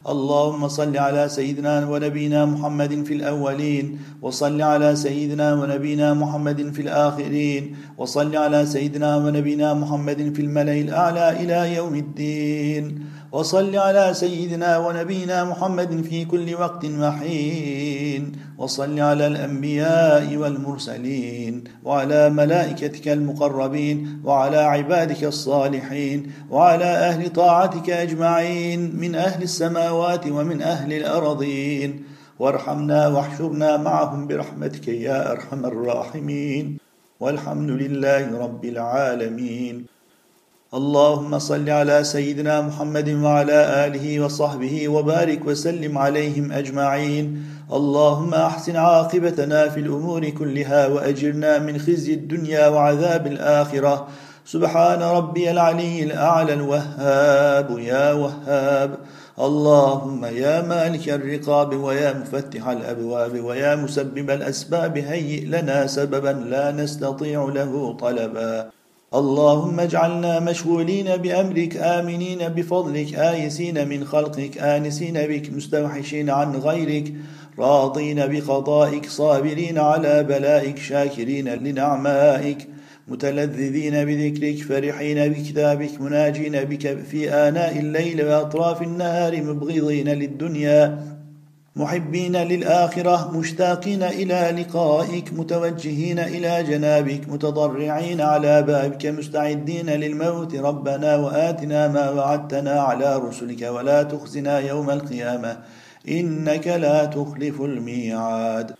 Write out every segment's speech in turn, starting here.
اللهم صل على سيدنا ونبينا محمد في الأولين وصل على سيدنا ونبينا محمد في الآخرين وصل على سيدنا ونبينا محمد في الملأ الأعلى إلى يوم الدين. وصل على سيدنا ونبينا محمد في كل وقت وحين. وصل على الأنبياء والمرسلين وعلى ملائكتك المقربين وعلى عبادك الصالحين وعلى أهل طاعتك أجمعين من أهل السماوات ومن أهل الأرضين. وارحمنا واحشرنا معهم برحمتك يا أرحم الراحمين. والحمد لله رب العالمين. اللهم صل على سيدنا محمد وعلى آله وصحبه وبارك وسلم عليهم أجمعين. اللهم أحسن عاقبتنا في الأمور كلها وأجرنا من خزي الدنيا وعذاب الآخرة. سبحان ربي العلي الأعلى الوهاب يا وهاب. اللهم يا مالك الرقاب ويا مفتح الأبواب ويا مسبب الأسباب هيئ لنا سببا لا نستطيع له طلبا. اللهم اجعلنا مشغولين بأمرك آمنين بفضلك آيسين من خلقك آنسين بك مستوحشين عن غيرك راضين بقضائك صابرين على بلائك شاكرين لنعمائك متلذذين بذكرك فرحين بكتابك مناجين بك في آناء الليل وأطراف النهار مبغضين للدنيا. محبين للآخرة مشتاقين إلى لقائك متوجهين إلى جنابك متضرعين على بابك مستعدين للموت. ربنا وآتنا ما وعدتنا على رسلك ولا تخزنا يوم القيامة. إنك لا تخلف الميعاد.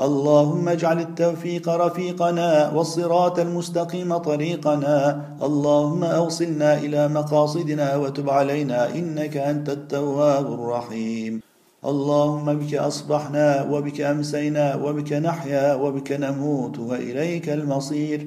اللهم اجعل التوفيق رفيقنا والصراط المستقيم طريقنا. اللهم أوصلنا إلى مقاصدنا وتب علينا إنك أنت التواب الرحيم. اللهم بك أصبحنا وبك أمسينا وبك نحيا وبك نموت وإليك المصير.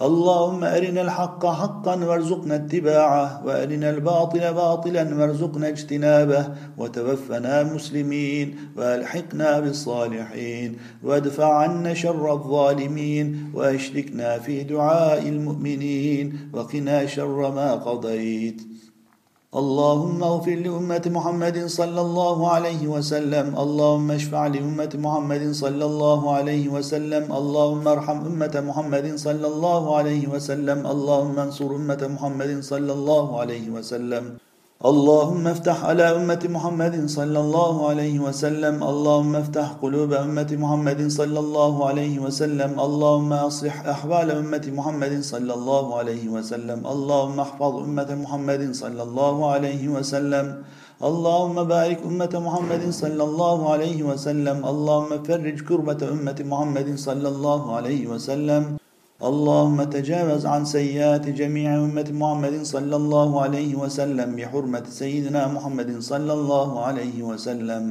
اللهم أرنا الحق حقا وارزقنا اتباعه وأرنا الباطل باطلا وارزقنا اجتنابه وتوفنا مسلمين وألحقنا بالصالحين وادفع عنا شر الظالمين وأشركنا في دعاء المؤمنين وقنا شر ما قضيت. اللهم اغفر لأمة محمد صلى الله عليه وسلم. اللهم اشفع لأمة محمد صلى الله عليه وسلم. اللهم ارحم أمة محمد صلى الله عليه وسلم. اللهم انصر أمة محمد صلى الله عليه وسلم. اللهم افتح على أمة محمد صلى الله عليه وسلم. اللهم افتح قلوب أمة محمد صلى الله عليه وسلم. اللهم أصلح أحوال أمة محمد صلى الله عليه وسلم. اللهم احفظ أمة محمد صلى الله عليه وسلم. اللهم بارك أمة محمد صلى الله عليه وسلم. اللهم فرج كربة أمة محمد صلى الله عليه وسلم. اللهم تجاوز عن سيئات جميع أمة محمد صلى الله عليه وسلم بحرمة سيدنا محمد صلى الله عليه وسلم.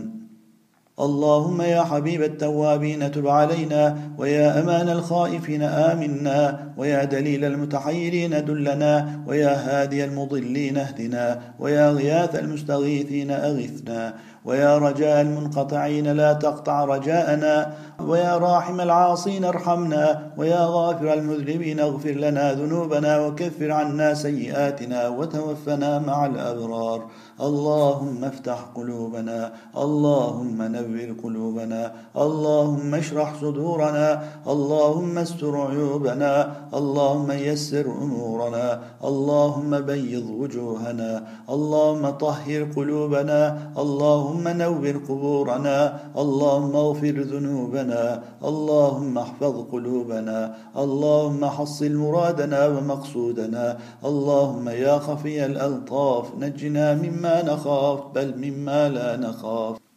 اللهم يا حبيب التوابين تب علينا ويا أمان الخائفين آمنا ويا دليل المتحيرين دلنا ويا هادي المضلين اهدنا ويا غياث المستغيثين أغثنا ويا رجاء المنقطعين لا تقطع رجاءنا ويا راحم العاصين ارحمنا ويا غافر المذنبين اغفر لنا ذنوبنا وكفر عنا سيئاتنا وتوفنا مع الأبرار اللهم افتح قلوبنا اللهم نور قلوبنا. اللهم اشرح صدورنا. اللهم استر عيوبنا. اللهم يسر أمورنا. اللهم بيض وجوهنا. اللهم طهر قلوبنا. اللهم نور قبورنا. اللهم اغفر ذنوبنا. اللهم احفظ قلوبنا. اللهم حصل مرادنا ومقصودنا. اللهم يا خفي الألطاف نجنا مما نخاف بل مما لا نخاف.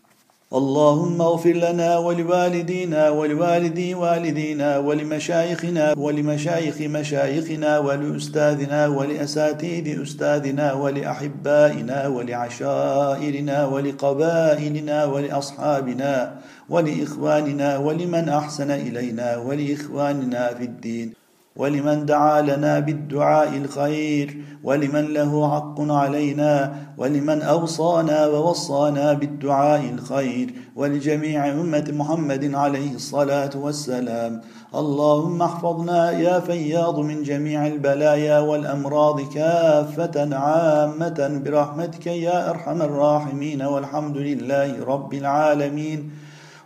اللهم اغفر لنا ولوالدينا ولوالدي والدينا ولمشايخنا ولمشايخ مشايخنا ولأستاذنا ولأساتذة أستاذنا ولأحبائنا ولعشائرنا ولقبائلنا ولأصحابنا ولإخواننا ولمن أحسن إلينا ولإخواننا في الدين. ولمن دعا لنا بالدعاء الخير ولمن له حق علينا ولمن أوصانا ووصانا بالدعاء الخير. ولجميع أمة محمد عليه الصلاة والسلام. اللهم احفظنا يا فياض من جميع البلايا والأمراض كافة عامة. برحمتك يا أرحم الراحمين والحمد لله رب العالمين.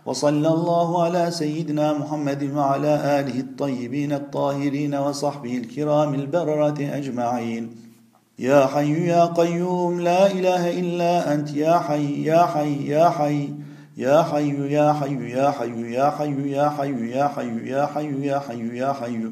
وصلى الله على سيدنا محمد وعلى آله الطيبين الطاهرين وصحبه الكرام البررة أجمعين يا حي يا قيوم لا إله إلا أنت يا حي يا حي يا حي يا حي يا حي يا حي يا حي يا حي يا حي يا حي يا حي يا حي يا حي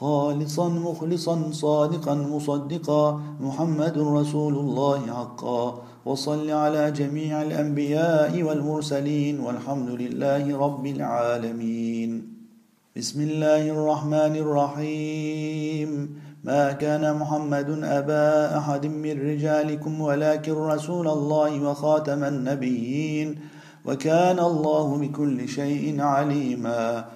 خالصا مخلصا صادقا مصدقا محمد رسول الله حقا. وصل على جميع الأنبياء والمرسلين والحمد لله رب العالمين. بسم الله الرحمن الرحيم. ما كان محمد أبا أحد من رجالكم ولكن رسول الله وخاتم النبيين. وكان الله بكل شيء عليما.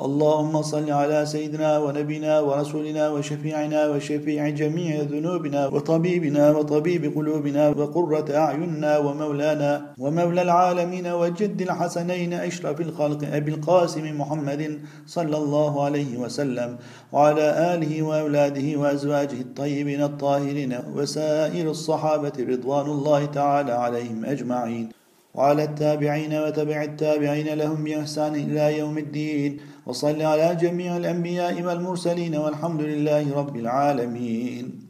اللهم صل على سيدنا ونبينا ورسولنا وشفيعنا وشفيع جميع ذنوبنا وطبيبنا وطبيب قلوبنا وقرة أعيننا ومولانا ومولى العالمين وجد الحسنين أشرف الخلق أبي القاسم محمد صلى الله عليه وسلم وعلى آله وأولاده وأزواجه الطيبين الطاهرين وسائر الصحابة رضوان الله تعالى عليهم أجمعين. وعلى التابعين وتبع التابعين لهم بإحسان إلى يوم الدين وصل على جميع الأنبياء والمرسلين والحمد لله رب العالمين.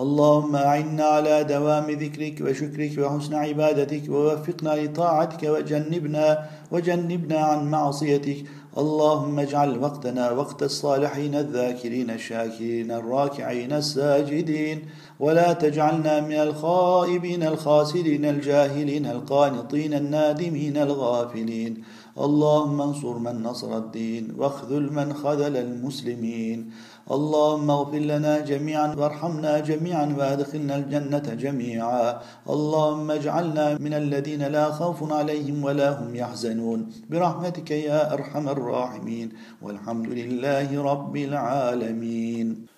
اللهم أعنا على دوام ذكرك وشكرك وحسن عبادتك ووفقنا لطاعتك وجنبنا وجنبنا عن معصيتك. اللهم اجعل وقتنا وقت الصالحين الذاكرين الشاكرين الراكعين الساجدين ولا تجعلنا من الخائبين الخاسرين الجاهلين القانطين النادمين الغافلين اللهم انصر من نصر الدين واخذل من خذل المسلمين اللهم اغفر لنا جميعا وارحمنا جميعا وأدخلنا الجنة جميعا. اللهم اجعلنا من الذين لا خوف عليهم ولا هم يحزنون. برحمتك يا أرحم الراحمين. والحمد لله رب العالمين.